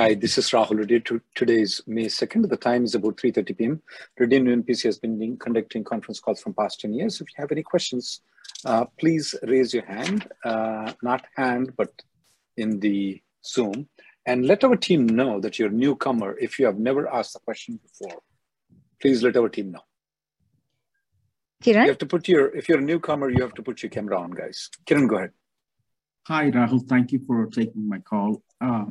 Hi, this is Rahul Reddy. Today is May 2nd. The time is about 3.30 p.m. Reddy and NPC has been conducting conference calls from past 10 years. If you have any questions, uh, please raise your hand, uh, not hand, but in the Zoom. And let our team know that you're a newcomer if you have never asked the question before. Please let our team know. Kiran? You have to put your, if you're a newcomer, you have to put your camera on, guys. Kiran, go ahead. Hi, Rahul. Thank you for taking my call. Uh,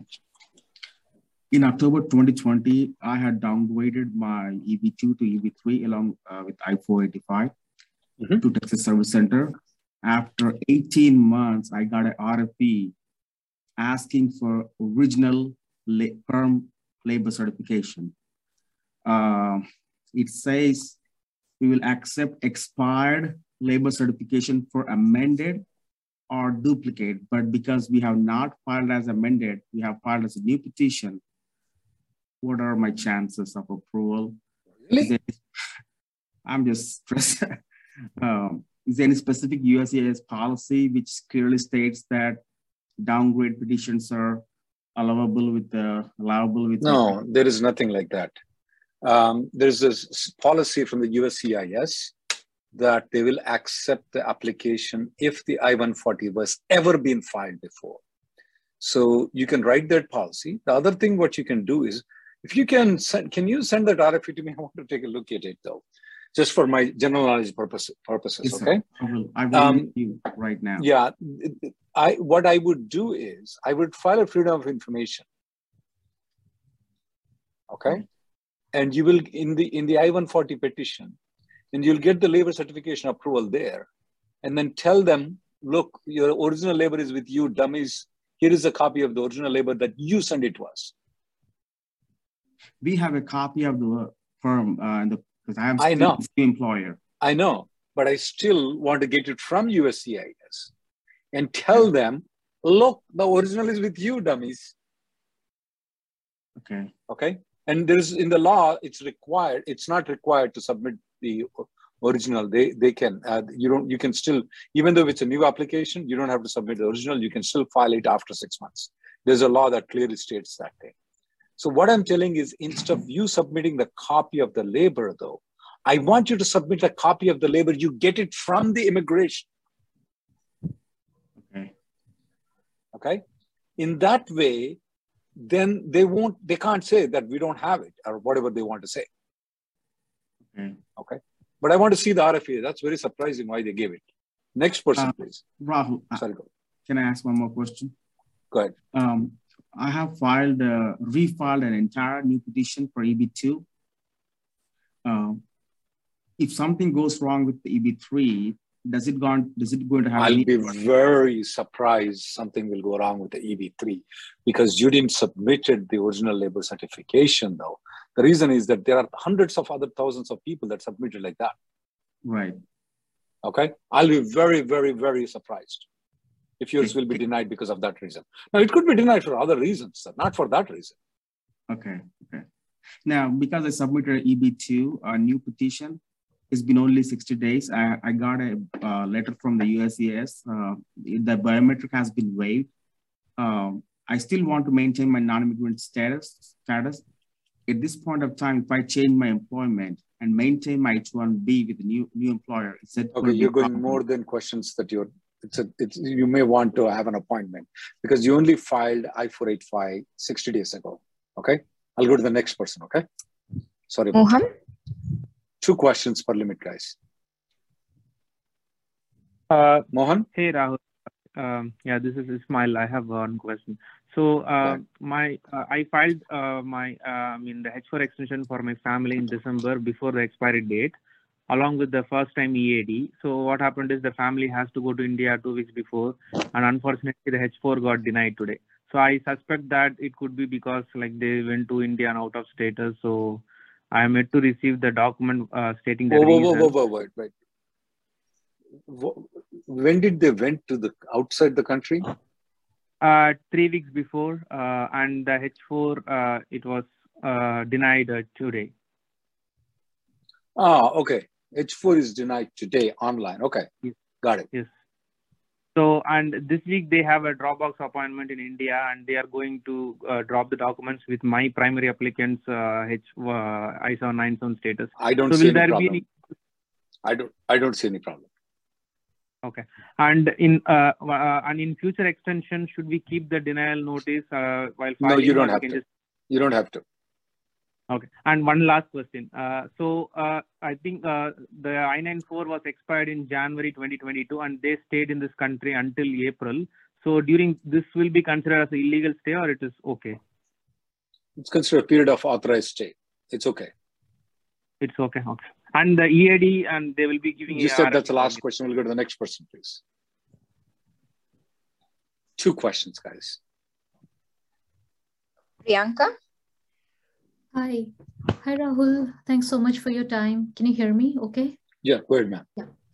in October 2020, I had downgraded my EB2 to EB3 along uh, with I-485 mm-hmm. to Texas Service Center. After 18 months, I got an RFE asking for original la- perm labor certification. Uh, it says we will accept expired labor certification for amended or duplicate, but because we have not filed as amended, we have filed as a new petition what are my chances of approval? Really? I'm just stressed. um, is there any specific USCIS policy which clearly states that downgrade petitions are allowable with the allowable with no the- there is nothing like that um, there's this policy from the uscis that they will accept the application if the i-140 was ever been filed before so you can write that policy the other thing what you can do is if you can send, can you send that RFE to me? I want to take a look at it though, just for my general knowledge purpose, purposes. Yes, okay. I will. I will um, you right now. Yeah. I what I would do is I would file a freedom of information. Okay. And you will in the in the I-140 petition, and you'll get the labor certification approval there, and then tell them, look, your original labor is with you, dummies. Here is a copy of the original labor that you send it to us we have a copy of the firm uh, and the because I am I know the employer. I know, but I still want to get it from USCIS and tell them, look, the original is with you, dummies. Okay. Okay. And there's in the law, it's required. It's not required to submit the original. They they can. Uh, you don't. You can still, even though it's a new application, you don't have to submit the original. You can still file it after six months. There's a law that clearly states that thing. So what I'm telling is instead of you submitting the copy of the labor though, I want you to submit a copy of the labor. You get it from the immigration. Okay. Okay. In that way, then they won't, they can't say that we don't have it or whatever they want to say. Okay. Okay. But I want to see the RFE. That's very surprising why they gave it. Next person, uh, please. Rahul. Uh, Sorry, go. Can I ask one more question? Go ahead. Um, I have filed, uh, refiled an entire new petition for EB2. Um, if something goes wrong with the EB3, does it going does it going to have? I'll be very surprised something will go wrong with the EB3 because you didn't submitted the original labor certification though. The reason is that there are hundreds of other thousands of people that submitted like that. Right. Okay. I'll be very, very, very surprised if yours will be denied because of that reason. Now, it could be denied for other reasons, not for that reason. Okay, okay. Now, because I submitted EB2, a new petition, it's been only 60 days. I, I got a uh, letter from the USCIS. Uh, the biometric has been waived. Um, I still want to maintain my non-immigrant status. status. At this point of time, if I change my employment, and maintain my H1B with the new new employer. That okay? You're going more than questions that you're. It's a. It's, you may want to have an appointment because you only filed I-485 60 days ago. Okay, I'll go to the next person. Okay, sorry. Mohan. Two questions per limit, guys. Uh, Mohan. Hey Rahul. Um, yeah, this is Ismail. I have one question. So uh, my uh, I filed uh, my uh, I mean the H4 extension for my family in December before the expiry date, along with the first time EAD. So what happened is the family has to go to India two weeks before, and unfortunately the H4 got denied today. So I suspect that it could be because like they went to India and out of status. So I am yet to receive the document uh, stating the whoa, reason. Whoa, whoa, whoa, whoa, wait, wait. When did they went to the outside the country? Uh, three weeks before, uh, and the H4 uh, it was uh, denied uh, today. Ah, okay. H4 is denied today online. Okay, yes. got it. Yes. So, and this week they have a Dropbox appointment in India, and they are going to uh, drop the documents with my primary applicant's H I-797 status. I don't so see will any there problem. Be any... I don't. I don't see any problem. Okay. And in uh, uh, and in future extension, should we keep the denial notice uh, while filing? No, you don't have to. just- You don't have to. Okay. And one last question. Uh, so uh, I think uh, the I-94 was expired in January 2022, and they stayed in this country until April. So during this will be considered as an illegal stay, or it is okay? It's considered a period of authorized stay. It's okay. It's okay. Okay. And the EAD, and they will be giving. You a said that's the last question. We'll go to the next person, please. Two questions, guys. Priyanka. Hi. Hi, Rahul. Thanks so much for your time. Can you hear me? Okay. Yeah, go ahead, ma'am.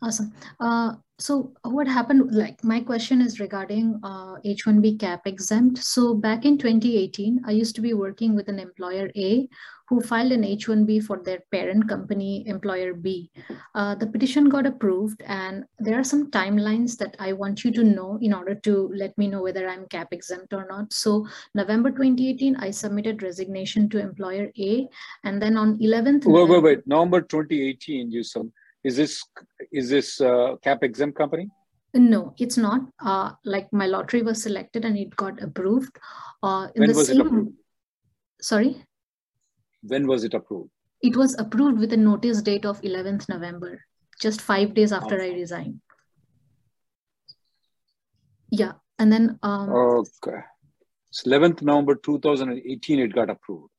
Awesome. Uh, so what happened, like my question is regarding uh, H-1B cap exempt. So back in 2018, I used to be working with an employer A who filed an H-1B for their parent company, employer B. Uh, the petition got approved and there are some timelines that I want you to know in order to let me know whether I'm cap exempt or not. So November 2018, I submitted resignation to employer A and then on 11th. Wait, wait, November- wait. November 2018, you some is this is this uh, cap exempt company? No, it's not. Uh, like my lottery was selected and it got approved. Uh, in When the was it approved? sorry, When was it approved? it was approved with a notice date of 11th November, just five days after I resigned. Yeah, and then um, Okay. It's 11th November 2018, it got approved.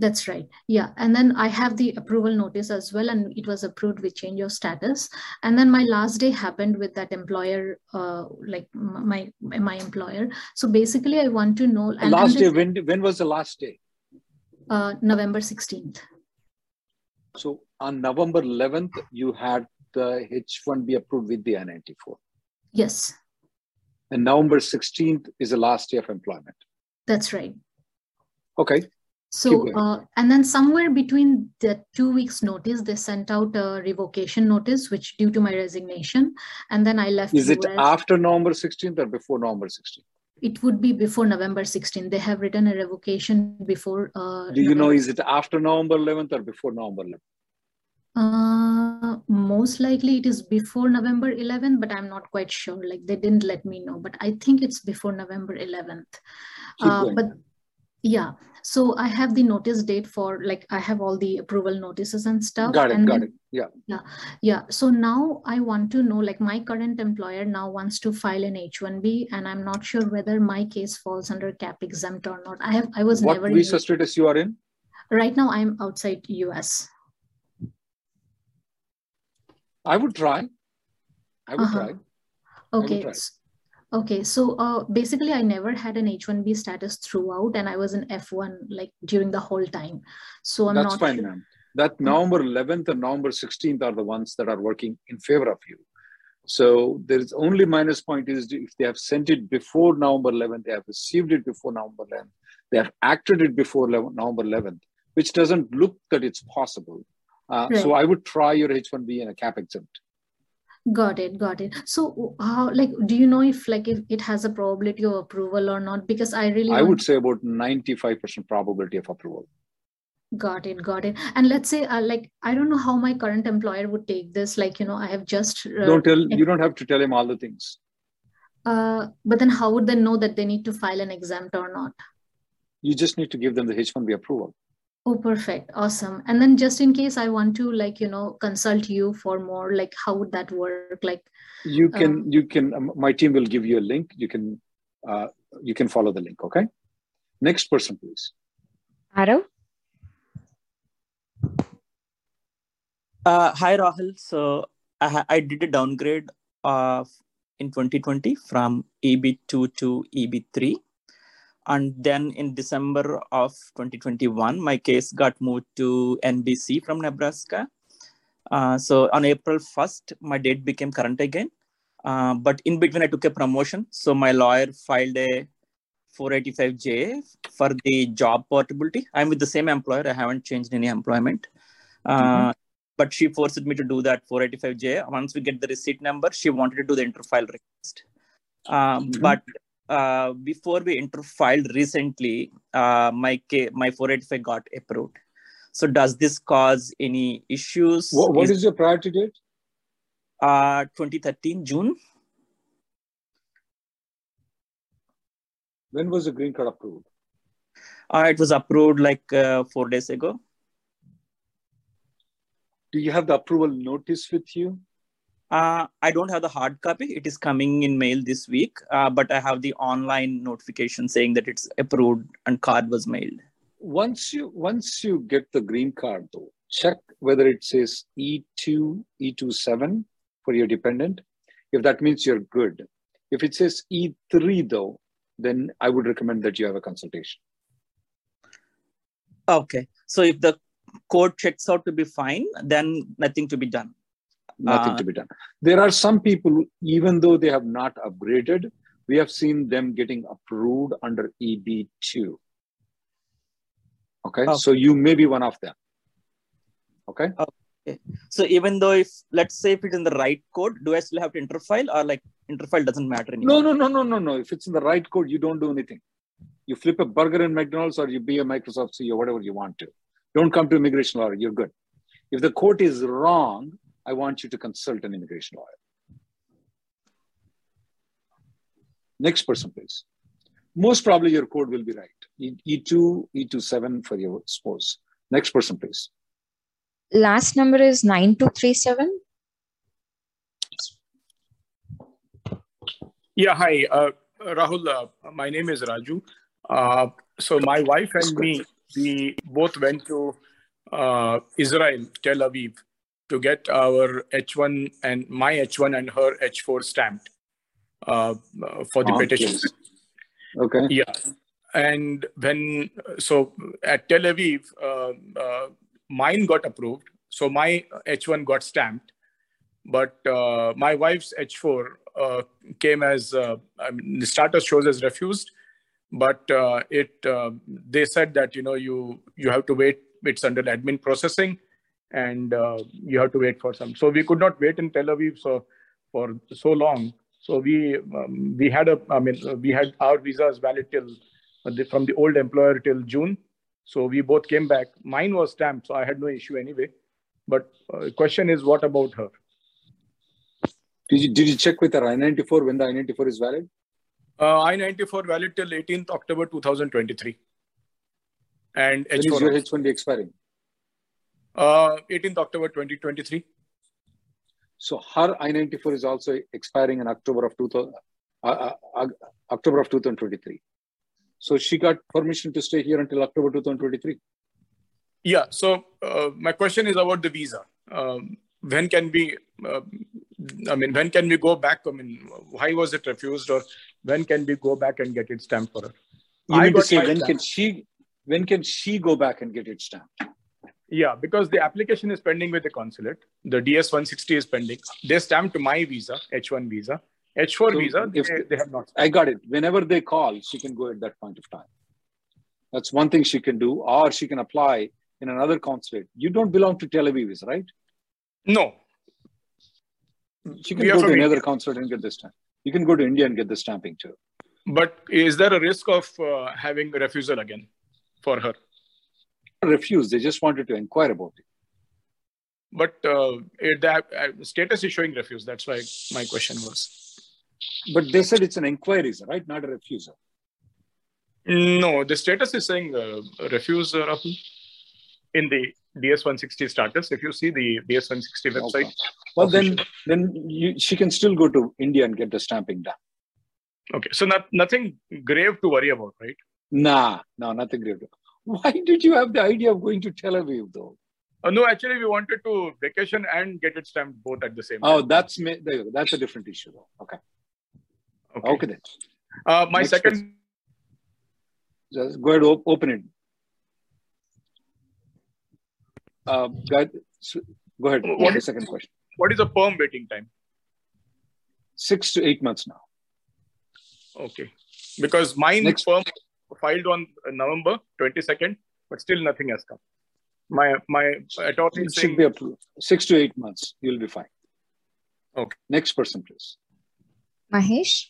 That's right. Yeah, and then I have the approval notice as well, and it was approved with change of status. And then my last day happened with that employer, uh, like my my employer. So basically, I want to know. and- last day, when when was the last day? uh, November 16th. So on November 11th, you had the H1B approved with the I-94. Yes, And November 16th is the last day of employment. that's right. Okay. So, uh, and then somewhere between the two weeks notice, they sent out a revocation notice, which due to my resignation, and then I left. Is it US. after November 16th or before November 16th? It would be before November 16th. They have written a revocation before. Uh, Do you know, is it after November 11th or before November 11th? Uh, most likely it is before November 11th, but I'm not quite sure. Like they didn't let me know, but I think it's before November 11th. Uh, but yeah, so I have the notice date for like I have all the approval notices and stuff. Got it, and got then- it. Yeah. Yeah, Yeah. so now I want to know like my current employer now wants to file an H1B, and I'm not sure whether my case falls under cap exempt or not. I have I was What never in visa status you are in? right now. I'm outside US. I would try. I would Uh-huh. try. would Okay. try. Okay, so uh, basically, I never had an H1B status throughout, and I was in F1 like during the whole time. So I'm That's not fine, sure. ma'am. That November 11th and November 16th are the ones that are working in favor of you. So there is only minus point is if they have sent it before November 11th, they have received it before November 11th, they have acted it before 11 November 11th, which doesn't look that it's possible. Uh, So I would try your H1B in a cap exempt. Got it, got it. So how like do you know if like if it has a probability of approval or not? Because I really I would say about 95% probability of approval. Got it, got it. And let's say, uh, like, I don't know how my current employer would take this. Like, you know, I have just. Uh, don't tell, you don't have to tell him all the things. Uh, but then how would they know that they need to file an exempt or not? You just need to give them the H1B approval. Oh, perfect. Awesome. And then just in case I want to, like, you know, consult you for more, like, how would that work? Like, you can, um, you can, um, my team will give you a link. You can, uh, you can follow the link. Okay. Next person, please. Arav? Uh, hi, Rahul. So I, I did a downgrade of in 2020 from EB2 to EB3. And then in December of 2021, my case got moved to NBC from Nebraska. Uh, so on April 1st, my date became current again. Uh, but in between, I took a promotion. So my lawyer filed a 485J for the job portability. I'm with the same employer. I haven't changed any employment. Uh, mm-hmm but she forced me to do that 485J. Once we get the receipt number, she wanted to do the interfile request. Uh, mm-hmm. But uh, before we interfiled recently, uh, my K- my 485 got approved. So does this cause any issues? what, what is, is your priority date? Uh, 2013 June. When was the green card approved? Uh, it was approved like uh, four days ago do you have the approval notice with you? Uh, I don't have the hard copy. It is coming in mail this week, uh, but I have the online notification saying that it's approved and card was mailed. Once you once you get the green card, though, check whether it says E2 E27 for your dependent. If that means you're good. If it says E3 though, then I would recommend that you have a consultation. Okay. So if the code checks out to be fine, then nothing to be done. Nothing uh, to be done. There are some people, even though they have not upgraded, we have seen them getting approved under EB2. Okay, okay. so you may be one of them. Okay. Okay. So even though if let's say if it's in the right code, do I still have to interfile or like interfile doesn't matter anymore? No, no, no, no, no, no. If it's in the right code, you don't do anything. You flip a burger in McDonald's or you be a Microsoft CEO, whatever you want to. Don't come to immigration lawyer, you're good. If the court is wrong, I want you to consult an immigration lawyer. Next person, please. Most probably your code will be right. E2, E27 for your spouse. Next person, please. Last number is 9237. Yeah, hi. Uh, Rahul, uh, my name is Raju. Uh, so my wife and me, we both went to uh, Israel, Tel Aviv, to get our H1 and my H1 and her H4 stamped uh, for the oh, petitions. Okay. Yeah. And when, so at Tel Aviv, uh, uh mine got approved. So my H1 got stamped. But uh, my wife's H4 uh, came as, I mean, the status shows as refused but uh, it uh, they said that you know you you have to wait it's under admin processing and uh, you have to wait for some. So we could not wait in tel aviv so for so long. So we um, we had a i mean we had our visas valid till uh, from the old employer till june. So we both came back. Mine was stamped so i had no issue anyway. But uh, question is what about her? Did you, did you check with her i-94 when the i-94 is valid? Uh, I-94 valid till 18th October 2023. And when H4 is your H1B expiring? Uh, 18th October 2023. So her I-94 is also expiring in October of 2000, uh, uh, uh, October of 2023. So she got permission to stay here until October 2023. Yeah. So uh, my question is about the visa. Um, when can we? Uh, I mean, when can we go back? I mean, why was it refused, or when can we go back and get it stamped for her? You I mean to say when stamp. can she when can she go back and get it stamped? Yeah, because the application is pending with the consulate. The DS 160 is pending. They stamped my visa, H1 visa. H4 so visa, they, they have not. Stamped. I got it. Whenever they call, she can go at that point of time. That's one thing she can do, or she can apply in another consulate. You don't belong to Tel Aviv, right? No. She can go to another consulate and get this stamp. You can go to India and get the stamping too. But is there a risk of uh, having a refusal again for her? Refused. They just wanted to inquire about it. But uh, it, the uh, status is showing refuse. That's why my question was. But they said it's an inquiry, right? Not a refusal. No, the status is saying uh, refuse, uh, Rahul, in the DS160 status. If you see the DS160 website. Okay. Well, then, then you, she can still go to India and get the stamping done. Okay, so not, nothing grave to worry about, right? Nah, no, nothing grave. Why did you have the idea of going to Tel Aviv, though? Uh, no, actually, we wanted to vacation and get it stamped both at the same oh, time. Oh, that's that's a different issue, though. Okay. Okay. okay then. Uh, my Next second. Question. Just go ahead, op- open it. Uh, go ahead. What is the second question? What is the perm waiting time? Six to eight months now. Okay. Because mine Next. perm filed on November 22nd, but still nothing has come. My my attorney it should be up to six to eight months. You'll be fine. Okay. Next person, please. Mahesh.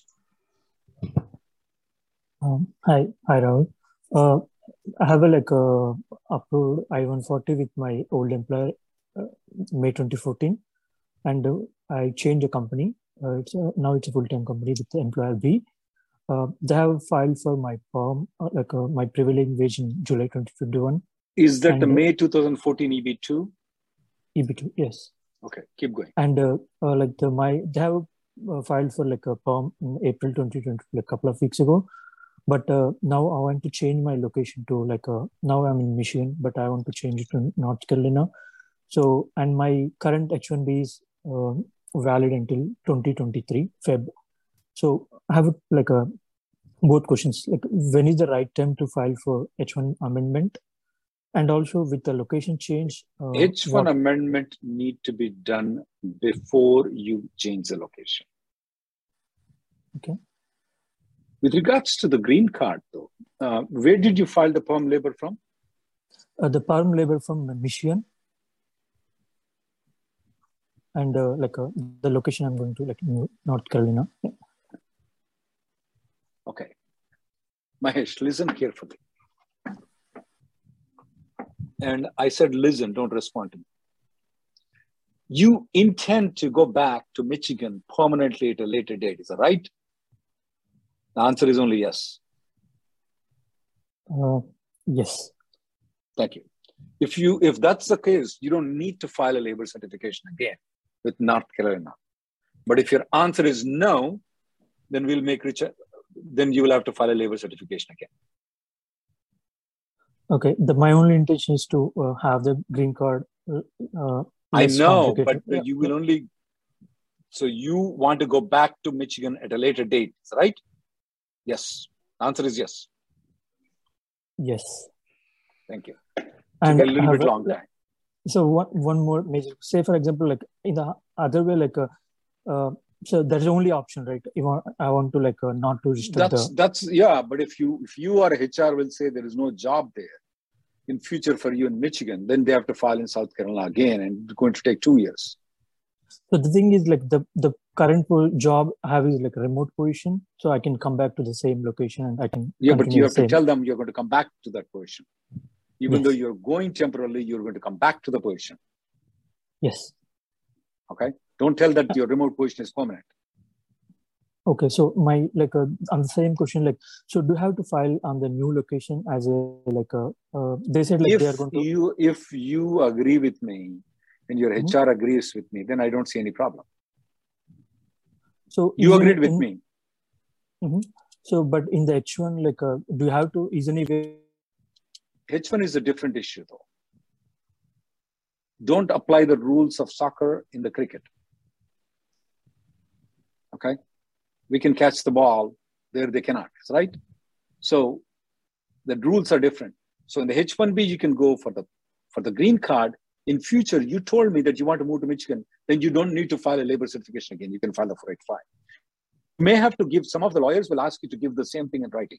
Um, hi, hi Rahul. Uh, I have a like a approved I-140 with my old employer uh, May 2014, and uh, I changed the company. Uh, it's a, now it's a full-time company with the employer B. Uh, they have filed for my perm, uh, like my prevailing wage in July 2021. Is that and, the May 2014 EB2? EB2, yes. Okay, keep going. And like the my they have filed for like a perm in April 2020, like a couple of weeks ago but uh, now i want to change my location to like a, uh, now i'm in michigan but i want to change it to north carolina so and my current h1b is uh, valid until 2023 feb so i have like a both questions like when is the right time to file for h1 amendment and also with the location change uh, h1 what... amendment need to be done before you change the location okay with regards to the green card, though, uh, where did you file the perm labor from? Uh, the perm labor from Michigan. And uh, like uh, the location I'm going to, like North Carolina. Yeah. Okay. Mahesh, listen carefully. And I said, listen, don't respond to me. You intend to go back to Michigan permanently at a later date, is that right? The answer is only yes. Uh, yes. Thank you. If you if that's the case, you don't need to file a labor certification again with North Carolina. But if your answer is no, then we'll make Richard. Then you will have to file a labor certification again. Okay. The, my only intention is to uh, have the green card. Uh, I know, but yeah. you will only. So you want to go back to Michigan at a later date, right? Yes. The answer is yes. Yes. Thank you. And a little bit long time. So one one more major. Say for example, like in the other way, like uh, uh that's the only option, right? If I want to like uh, not to register. That's the... that's yeah. But if you if you are a HR will say there is no job there in future for you in Michigan, then they have to file in South Carolina again, and it's going to take two years. So the thing is like the the current job I have is like a remote position, so I can come back to the same location and I can. Yeah, but you have to tell them you're going to come back to that position, even yes. though you're going temporarily. You're going to come back to the position. Yes. Okay. Don't tell that your remote position is permanent. Okay, so my like uh, on the same question, like, so do you have to file on the new location as a like a? Uh, they said like if they are going to. You if you agree with me and your mm-hmm. HR agrees with me, then I don't see any problem. So you agreed with me. Mm-hmm. So, but in the H1, like, uh, do you have to? Is any way? H1 is a different issue, though. Don't apply the rules of soccer in the cricket. Okay, we can catch the ball there; they cannot. Right? So the rules are different. So in the H1B, you can go for the for the green card in future you told me that you want to move to michigan then you don't need to file a labor certification again you can file the 485 you may have to give some of the lawyers will ask you to give the same thing in writing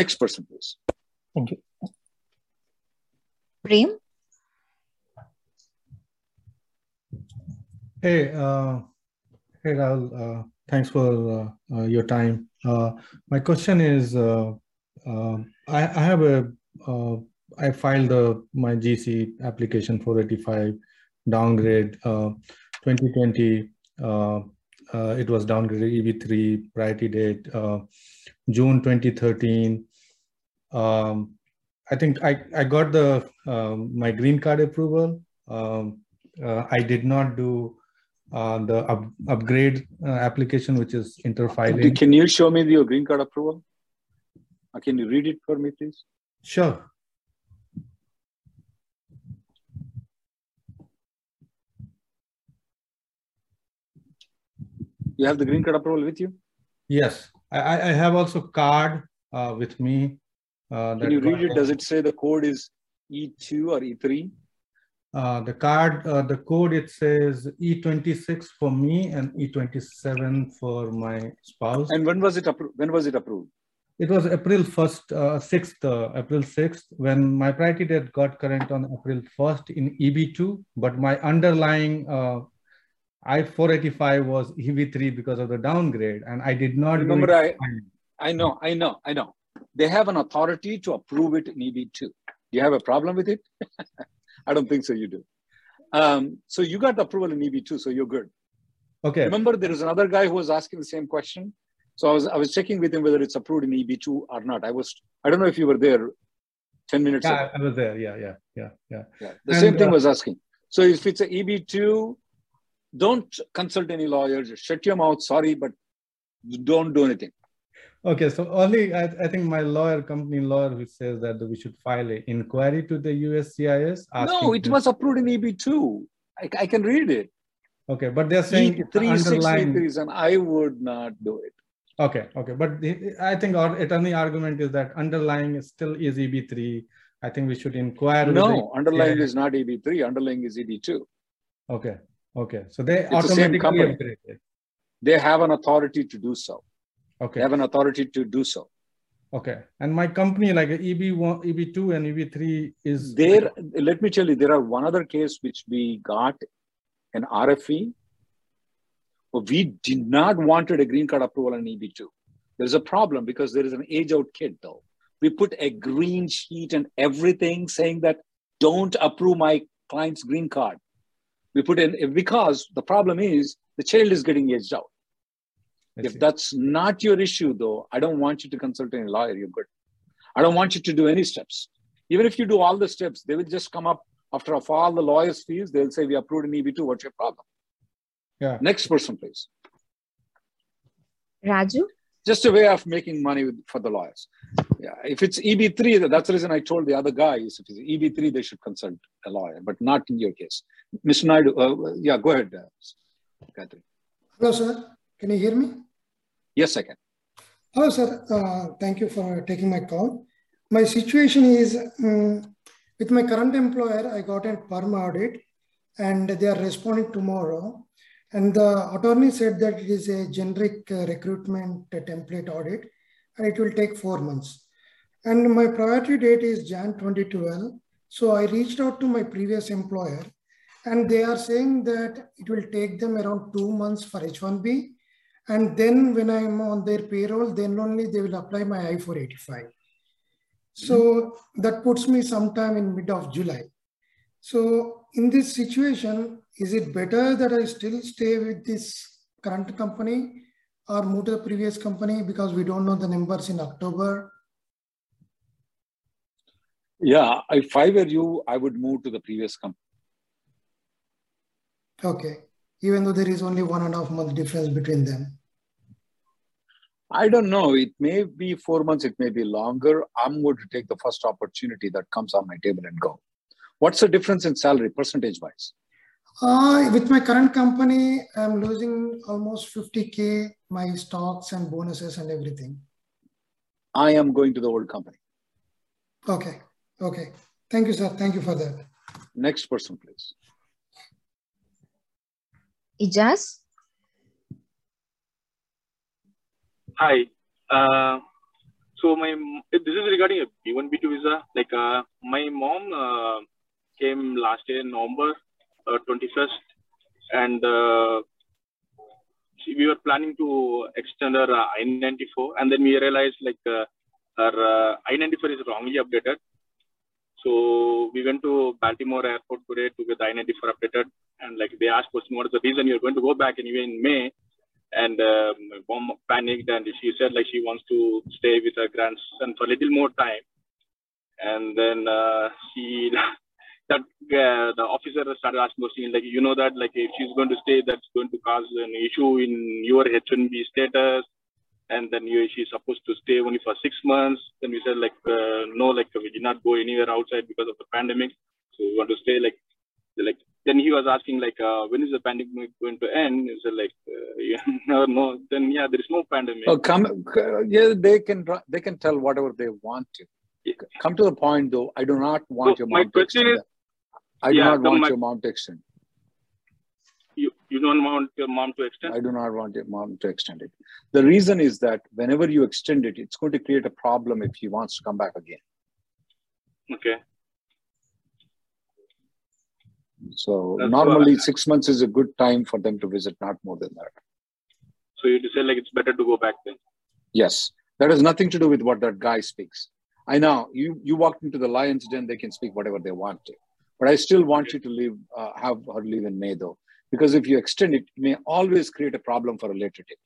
next person please thank you Prem? Hey, uh, hey Rahul, uh, thanks for uh, uh your time. Uh, my question is, uh, um, I, I have a I filed the my GC application 485 downgrade uh, 2020. Uh, uh, it was downgraded EB3 priority date June 2013. Um, I think I, I got the my green card approval. Um, I did not do uh, the up, upgrade application, which is interfiling. Can you show me your green card approval? can you read it for me, please? Sure. You have the green card approval with you? Yes, I, I have also card uh, with me. Uh, Can you read it? Does it say the code is E2 or E3? Uh, the card, uh, the code, it says E26 for me and E27 for my spouse. And when was it approved? When was it approved? It was April 1st, uh, 6th, uh, April 6th, when my priority date got current on April 1st in EB2, but my underlying uh, I-485 was EB3 because of the downgrade, and I did not remember. I, I know, I know, I know. They have an authority to approve it in EB2. Do you have a problem with it? I don't think so. You do. Um, so you got approval in EB2, so you're good. Okay. Remember, there is another guy who was asking the same question. So I was I was checking with him whether it's approved in EB2 or not. I was I don't know if you were there 10 minutes yeah, ago. I was there. Yeah, yeah, yeah, yeah. yeah. The and, same thing uh, was asking. So if it's a EB2, don't consult any lawyers. Shut your mouth. Sorry, but don't do anything. Okay, so only I, I think my lawyer, company lawyer, who says that we should file an inquiry to the USCIS. No, it was approved in EB2. I, I can read it. Okay, but they're saying three underlying... reason I would not do it. Okay, okay, but the, I think our attorney argument is that underlying is still is EB3. I think we should inquire. No, underlying is not EB3. Underlying is EB2. Okay, okay. So they it's automatically the. They have an authority to do so. Okay. They have an authority to do so. Okay. And my company, like EB1, EB2, and EB3 is there. Let me tell you, there are one other case which we got an RFE but we did not wanted a green card approval on EB2. There's a problem because there is an age out kid though. We put a green sheet and everything saying that don't approve my client's green card. We put in because the problem is the child is getting aged out. If that's not your issue though, I don't want you to consult any lawyer. You're good. I don't want you to do any steps. Even if you do all the steps, they will just come up after all the lawyer's fees. They'll say we approved an EB2. What's your problem? Yeah. Next person, please. Raju? Just a way of making money with, for the lawyers. Yeah. If it's EB3, that's the reason I told the other guys, if it's EB3, they should consult a lawyer, but not in your case. Mr. Naidu, uh, yeah, go ahead, uh, Catherine. Hello, sir. Can you hear me? Yes, I can. Hello, sir. Uh, thank you for taking my call. My situation is um, with my current employer, I got a perm audit and they are responding tomorrow. And the attorney said that it is a generic uh, recruitment template audit and it will take four months. And my priority date is Jan 2012. So I reached out to my previous employer and they are saying that it will take them around two months for H1B. And then when I'm on their payroll, then only they will apply my I-485. So mm -hmm. that puts me sometime in mid of July. So in this situation, is it better that I still stay with this current company or move to the previous company because we don't know the numbers in October? Yeah, if I were you, I would move to the previous company. Okay, even though there is only one and a half month difference between them. I don't know. It may be four months, it may be longer. I'm going to take the first opportunity that comes on my table and go. What's the difference in salary, percentage wise? Uh, with my current company, I'm losing almost 50K, my stocks and bonuses and everything. I am going to the old company. Okay. Okay. Thank you, sir. Thank you for that. Next person, please. Ijaz? Hi. Uh, so my this is regarding a B1 B2 visa. Like uh, my mom uh, came last year in November 21st, uh, and uh, we were planning to extend our uh, I-94, and then we realized like uh, her uh, I-94 is wrongly updated. So we went to Baltimore airport today to get the I-94 updated. And like they asked question, what is the reason you're going to go back anyway in May? And um, mom panicked and she said like she wants to stay with her grandson for a little more time. And then uh, she that uh, the officer started asking questions like, you know that like if she's going to stay, that's going to cause an issue in your H1B status. And then you, she's supposed to stay only for six months. Then we said like, uh, no, like we did not go anywhere outside because of the pandemic. So we want to stay like, like then he was asking like, uh, when is the pandemic going to end? He said like, uh, yeah, no, no. Then yeah, there is no pandemic. Oh, come, yeah, they can they can tell whatever they want to. Come to the point though. I do not want So your my mom to question is-. I do Yeah, not want my- your mom to extend. You, you don't want your mom to extend? I do not want your mom to extend it. The reason is that whenever you extend it, it's going to create a problem if he wants to come back again. Okay. So That's normally six months is a good time for them to visit, not more than that. So you say like it's better to go back then. Yes, that has nothing to do with what that guy speaks. I know you you walked into the lion's den; they can speak whatever they want to. But I still want you to leave, uh, have her leave in May though, because if you extend it, it may always create a problem for a later date.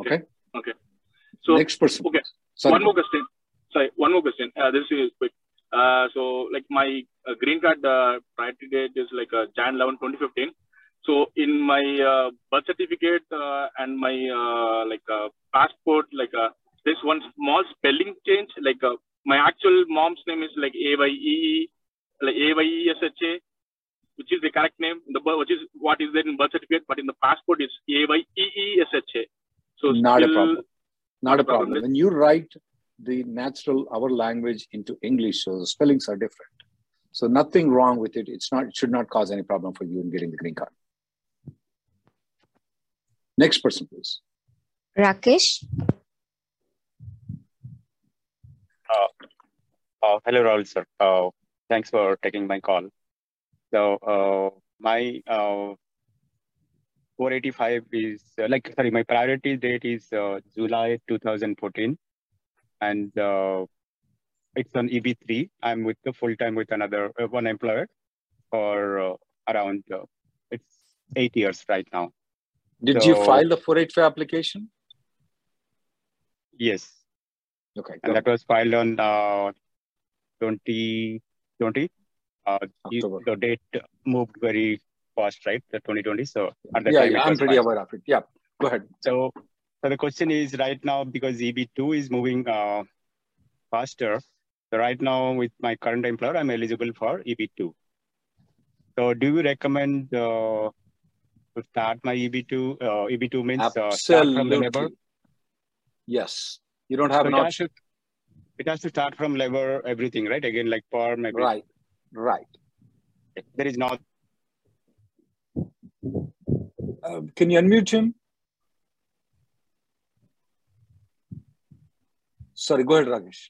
Okay. Okay. Okay. So Next person. Okay. Sorry. One more question. Sorry, one more question. Uh, this is quick. Uh, so like my uh, green card uh, priority date is like uh, Jan 11, 2015. So in my uh, birth certificate uh, and my uh, like uh, passport, like uh, there's one small spelling change. Like uh, my actual mom's name is like A Y E E, like A Y E S H A, which is the correct name. The which is what is there in birth certificate, but in the passport is A Y E E S H A. So not a problem. Not a problem. problem. When you write the natural our language into English, so the spellings are different. So nothing wrong with it. It's not. It should not cause any problem for you in getting the green card. Next person, please. Rakesh. Uh, uh, hello, Rahul sir. Uh, thanks for taking my call. So uh, my uh, 485 is uh, like sorry, my priority date is uh, July 2014, and uh, it's on EB3. I'm with the full time with another uh, one employer for uh, around uh, it's eight years right now. Did you file the 485 application? Yes. Okay. and that was filed on uh, 2020. Uh, you- the date moved very fast, right? The 2020. So at the Yeah, time, yeah, I'm pretty aware of it. Yeah, go ahead. So, so the question is right now because EB2 is moving uh, faster. So right now with my current employer, I'm eligible for EB2. So do you recommend uh, to start my EB2? Uh, EB2 means uh, start from the labor. Yes. You don't have So an it has to- It has to start from labor, everything, right? Again, like everything. Right. Right. There is not. Uh, can you unmute him? Sorry, go ahead, Rakesh.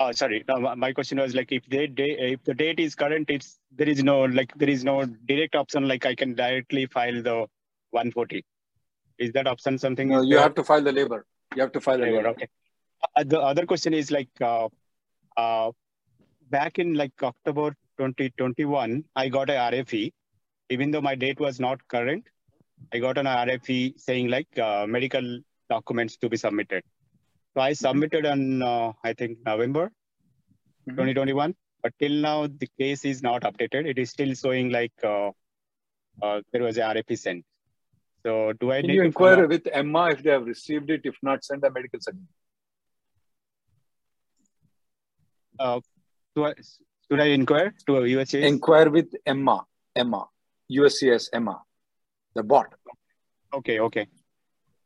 Oh, sorry. No, my- question was like if they, they if the date is current, it's there is no like there is no direct option like I can directly file the 140. Is that option something? No, you there? have to file the labor. You have to file the Labor, labor. Okay. Uh, the other question is like uh, uh, back in like October 2021, I got a RFE, even though my date was not current. I got an RFE saying like uh, medical documents to be submitted. So I submitted on uh, I think November 2021, but till now the case is not updated. It is still showing like uh, uh, there was a RFE sent. So do I Can need you to inquire with Emma if they have received it? If not, send a medical certificate. uh, do I, should I inquire to USCIS? Inquire with Emma. Emma. USCS Emma. The bot. Okay, okay.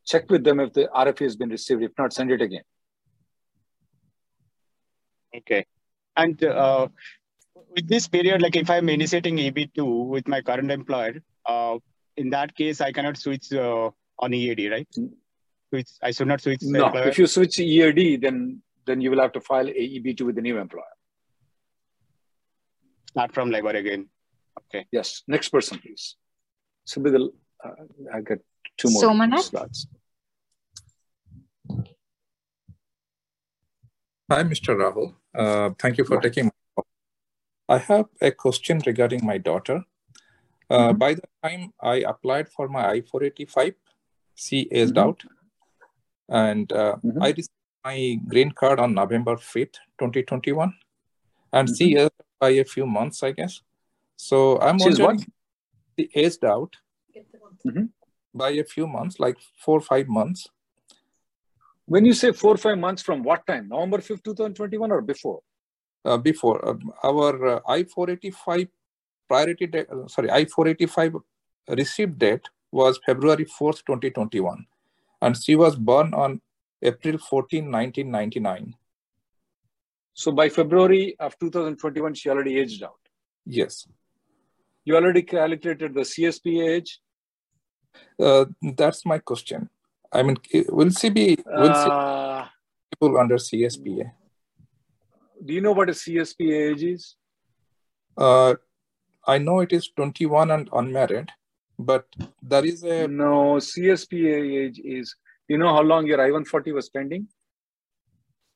Check with them if the RFE has been received. If not, send it again. Okay. And uh, with this period, like if I'm initiating EB2 with my current employer, uh, in that case, I cannot switch uh, on EAD, right? Switch, I should not switch No, employer. if you switch EAD, then then you will have to file AEB2 with the new employer. Start from labor again. Okay. Yes. Next person, please. So with the, uh, I got two more Somanath? slots. Hi, Mr. Rahul. Uh, thank you for taking my call. I have a question regarding my daughter. Uh, mm-hmm. By the time I applied for my I 485, she aged mm-hmm. out. And uh, mm-hmm. I received my green card on November 5th, 2021. And she mm-hmm. aged by a few months, I guess. So I'm She's wondering, what? she aged out mm-hmm. By a few months, like four or five months. When you say four or five months, from what time? November 5th, 2021 or before? Uh, before. Uh, our uh, I-485 priority date, uh, sorry, I-485 received date was February 4th, 2021. And she was born on April 14, 1999. So by February of 2021, she already aged out? Yes. You already calculated the CSPA age? Uh, that's my question. I mean, will she be will uh, people under CSPA? Do you know what a CSPA age is? Uh, I know it is 21 and unmarried, but there is a no CSPA age is. You know how long your I-140 was pending?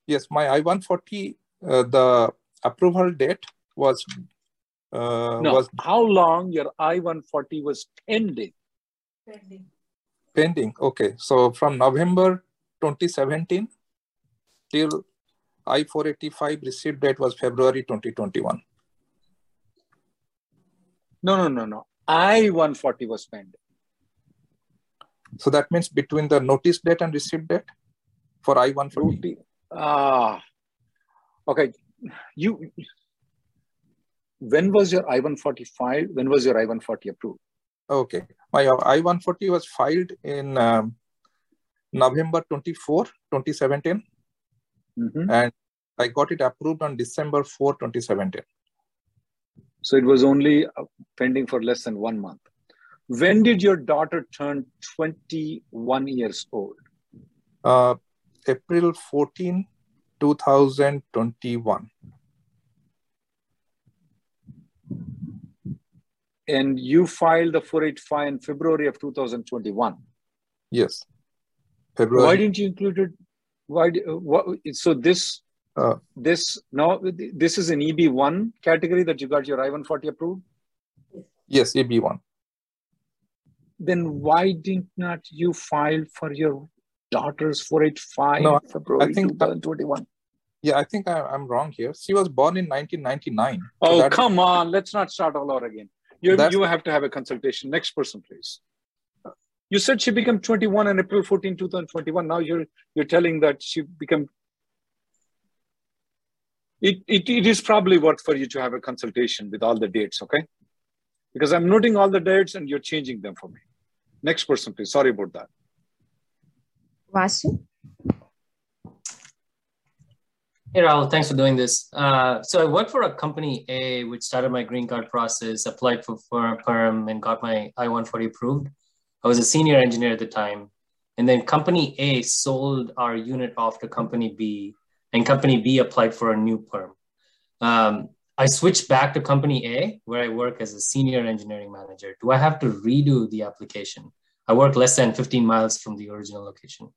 Yes, my I-140, uh, the approval date was uh, no, was how long your I-140 was pending? Pending. Pending. Okay, so from November 2017 till I-485 receipt date was February 2021. No, no, no, no. I-140 was pending. So that means between the notice date and receipt date for I-140? Ah, okay. You when was your I-140 filed? When was your I-140 approved? Okay, my I-140 was filed in um, November 24, 2017. Mm-hmm. And I got it approved on December 4, 2017. So it was only uh, pending for less than one month. When did your daughter turn 21 years old? Uh, April 14, 2021. And you filed the 485 in February of 2021. Yes. February. Why didn't you include it? Why? What, so this uh, this no this is an EB1 category that you got your I-140 approved. Yes, EB1. Then why did not you file for your daughter's 485 no, February I think 2021? That, yeah, I think I, am wrong here. She was born in 1999. Oh, so come on. Let's not start all over again. You, you have to have a consultation. Next person, please. You said she became 21 on April 14, 2021. Now you're you're telling that she became. It, it, it is probably worth for you to have a consultation with all the dates, okay? Because I'm noting all the dates and you're changing them for me. Next person, please. Sorry about that. Vasu? Hey, Rahul, thanks for doing this. Uh, so I worked for a company A, which started my green card process, applied for, perm, and got my I-140 approved. I was a senior engineer at the time. And then company A sold our unit off to company B, and company B applied for a new perm. Um, I switched back to company A, where I work as a senior engineering manager. Do I have to redo the application? I work less than 15 miles from the original location.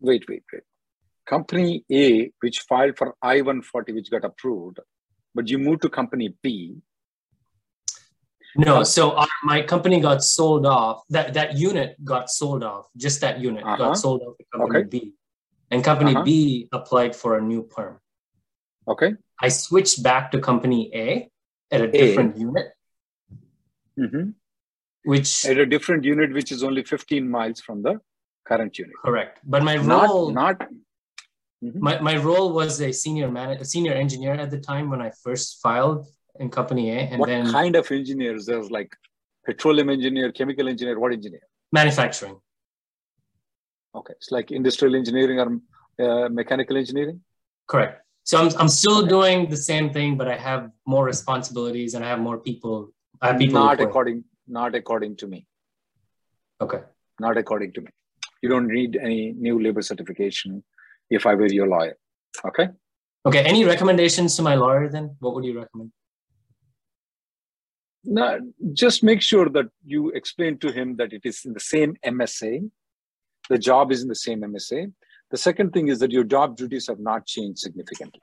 Wait, wait, wait company A, which filed for I 140, which got approved, but you moved to company B. No, so our, my company got sold off. That that unit got sold off. Just that unit uh-huh. got sold off to company okay. B, and company uh-huh. B applied for a new perm. Okay. I switched back to company A at a different a. unit. Mm-hmm. Which at a different unit, which is only 15 miles from the current unit. Correct. But my role not, not Mm-hmm. My, my role was a senior man, a senior engineer at the time when I first filed in company A. And what then kind of engineers? There's like petroleum engineer, chemical engineer, what engineer? Manufacturing. Okay, it's like industrial engineering or uh, mechanical engineering. Correct. So I'm, I'm still okay. doing the same thing, but I have more responsibilities and I have more people. I have people not according, not according to me. Okay. Not according to me. You don't need any new labor certification if I were your lawyer. Okay. Okay. Any recommendations to my lawyer then? What would you recommend? No, just make sure that you explain to him that it is in the same MSA. The job is in the same MSA. The second thing is that your job duties have not changed significantly.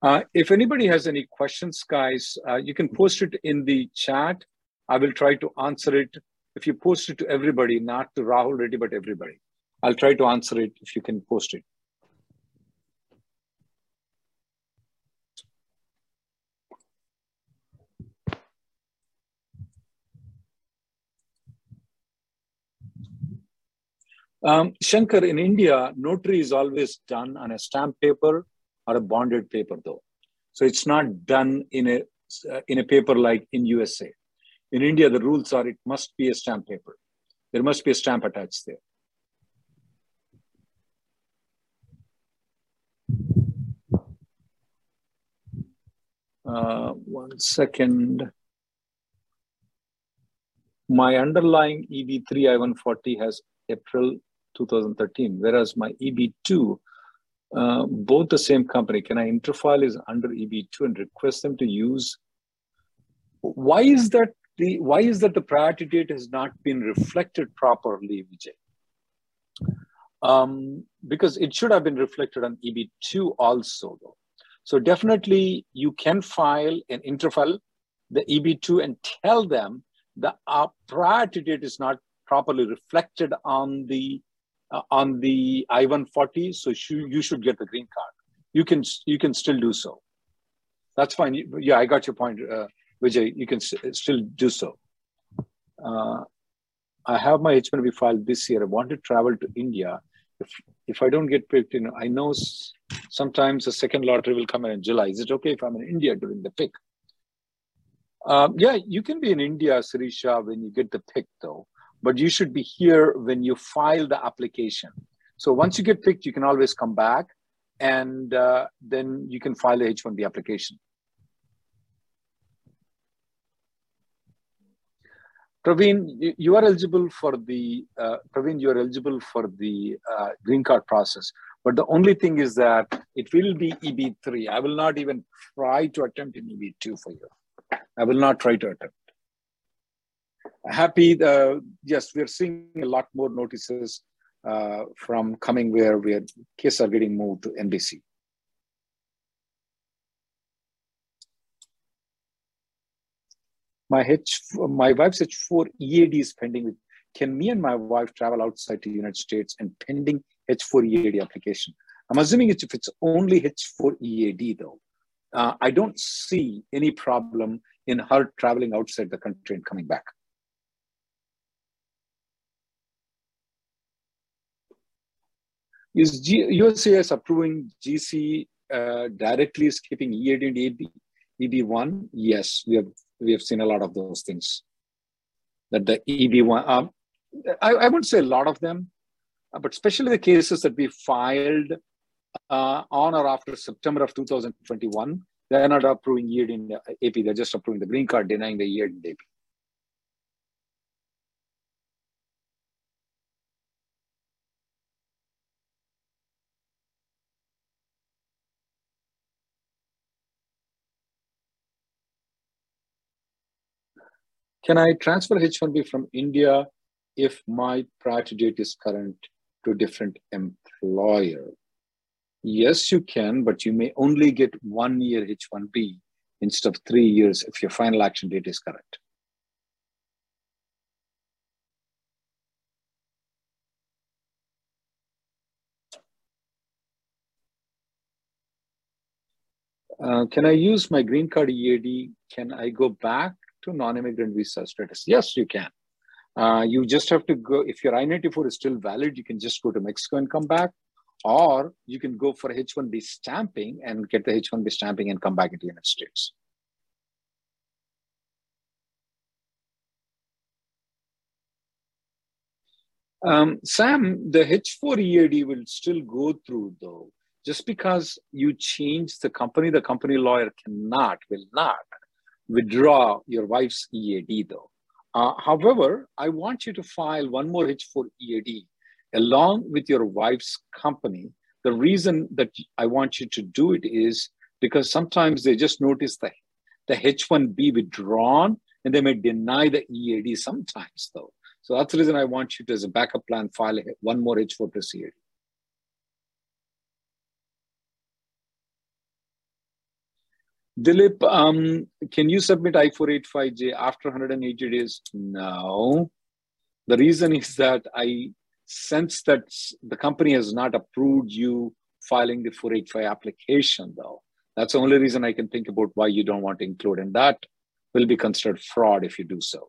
Uh, if anybody has any questions, guys, uh, you can post it in the chat. I will try to answer it. If you post it to everybody, not to Rahul Reddy, but everybody, I'll try to answer it if you can post it. Um, Shankar, in India, notary is always done on a stamp paper or a bonded paper, though. So it's not done in a uh, in a paper like in USA. In India, the rules are it must be a stamp paper. There must be a stamp attached there. Uh, one second. My underlying EB3 I-140 has April 2013, whereas my EB2, uh, both the same company, can I interfile is under EB2 and request them to use? Why is that the why is that the priority date has not been reflected properly, Vijay? Um, because it should have been reflected on EB2 also, though. So definitely you can file an interfile the EB2 and tell them the uh, priority date is not properly reflected on the uh, on the I-140, so you, you should get the green card. You can you can still do so. That's fine. Yeah, I got your point, uh, Vijay. You can still do so. Uh, I have my H1B file this year. I want to travel to India. If if I don't get picked, you know, I know sometimes the second lottery will come in July. Is it okay if I'm in India during the pick? Um, yeah, you can be in India, Sirisha, when you get the pick, though but you should be here when you file the application. So once you get picked, you can always come back and uh, then you can file the H-1B application. Praveen, you are eligible for the, uh, Praveen, you are eligible for the uh, green card process. But the only thing is that it will be EB3. I will not even try to attempt an EB2 for you. I will not try to attempt happy. Uh, yes, we're seeing a lot more notices uh, from coming where where cases are getting moved to NBC. My H, my wife's H4 EAD is pending. Can me and my wife travel outside the United States and pending H4 EAD application? I'm assuming it's, if it's only H4 EAD though. Uh, I don't see any problem in her traveling outside the country and coming back. Is G- USCIS approving GC uh, directly skipping EAD and EB, EB1? Yes, we have we have seen a lot of those things. That the EB1, um, I, I wouldn't say a lot of them, but especially the cases that we filed uh, on or after September of 2021, they're not approving EAD in AP. They're just approving the green card, denying the EAD in AP. Can I transfer H1B from India if my priority date is current to different employer? Yes, you can, but you may only get one year H1B instead of three years if your final action date is correct. Uh, can I use my green card EAD? Can I go back to non-immigrant visa status? Yes, you can. Uh, you just have to go, if your I-94 is still valid, you can just go to Mexico and come back, or you can go for H-1B stamping and get the H-1B stamping and come back into the United States. Um, Sam, the H4 EAD will still go through though. Just because you change the company, the company lawyer cannot, will not withdraw your wife's EAD though. Uh, however, I want you to file one more H4 EAD along with your wife's company. The reason that I want you to do it is because sometimes they just notice the, the H1B withdrawn and they may deny the EAD sometimes though. So that's the reason I want you to, as a backup plan, file one more H4 procedure. Dilip, um, can you submit I-485J after 180 days? No. The reason is that I sense that the company has not approved you filing the 485 application, though. That's the only reason I can think about why you don't want to include, and that will be considered fraud if you do so.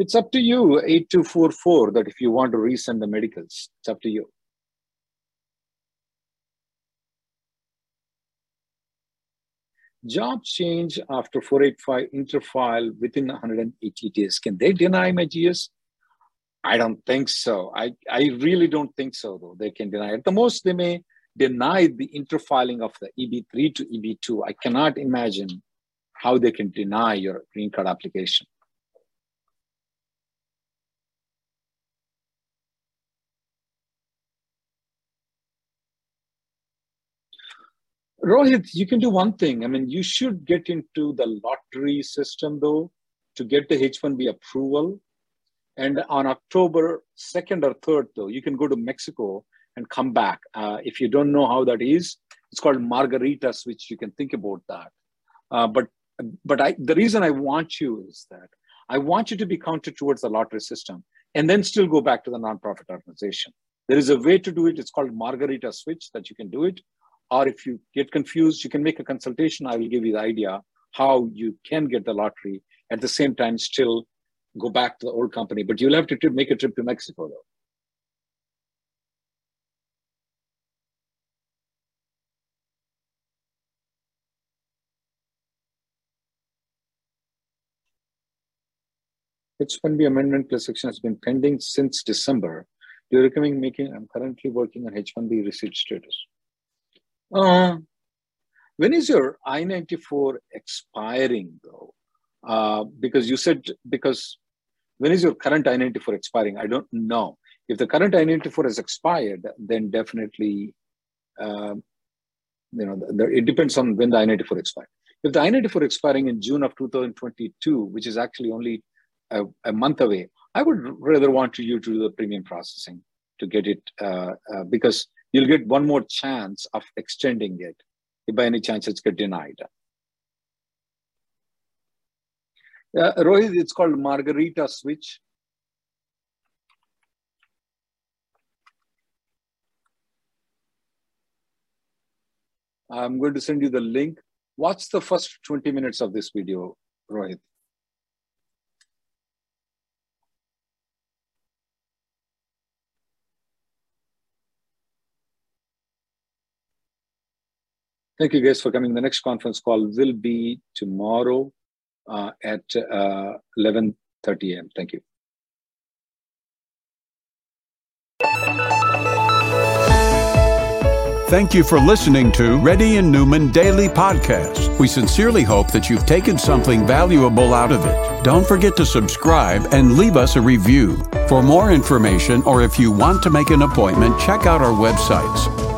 It's up to you, 8244, that if you want to resend the medicals, it's up to you. Job change after 485 interfile within 180 days. Can they deny my GS? I don't think so. I, I really don't think so, though. They can deny. At the most, they may deny the interfiling of the EB3 to EB2. I cannot imagine how they can deny your green card application. Rohit, you can do one thing. I mean, you should get into the lottery system though to get the H1B approval. And on October 2nd or 3rd, though, you can go to Mexico and come back. Uh, if you don't know how that is, it's called margarita switch. You can think about that. Uh, but but I, the reason I want you is that I want you to be counted towards the lottery system and then still go back to the nonprofit organization. There is a way to do it. It's called margarita switch that you can do it. Or if you get confused, you can make a consultation. I will give you the idea how you can get the lottery at the same time still go back to the old company. But you'll have to make a trip to Mexico though. H1B amendment plus section has been pending since December. Do you recommend making? I'm currently working on H1B receipt status. Uh, when is your I-94 expiring though? Uh, because you said, because when is your current I-94 expiring? I don't know. If the current I-94 has expired, then definitely, uh, you know, the, the, it depends on when the I-94 expires. If the I-94 expiring in June of 2022, which is actually only a, a month away, I would rather want you to do the premium processing to get it uh, uh, because you'll get one more chance of extending it if by any chance it's get denied. Uh, Rohit, it's called Margarita switch. I'm going to send you the link. Watch the first 20 minutes of this video, Rohit. Thank you guys for coming. The next conference call will be tomorrow uh, at uh, 11.30 a.m. Thank you. Thank you for listening to Reddy and Neumann Daily Podcast. We sincerely hope that you've taken something valuable out of it. Don't forget to subscribe and leave us a review. For more information or if you want to make an appointment, check out our websites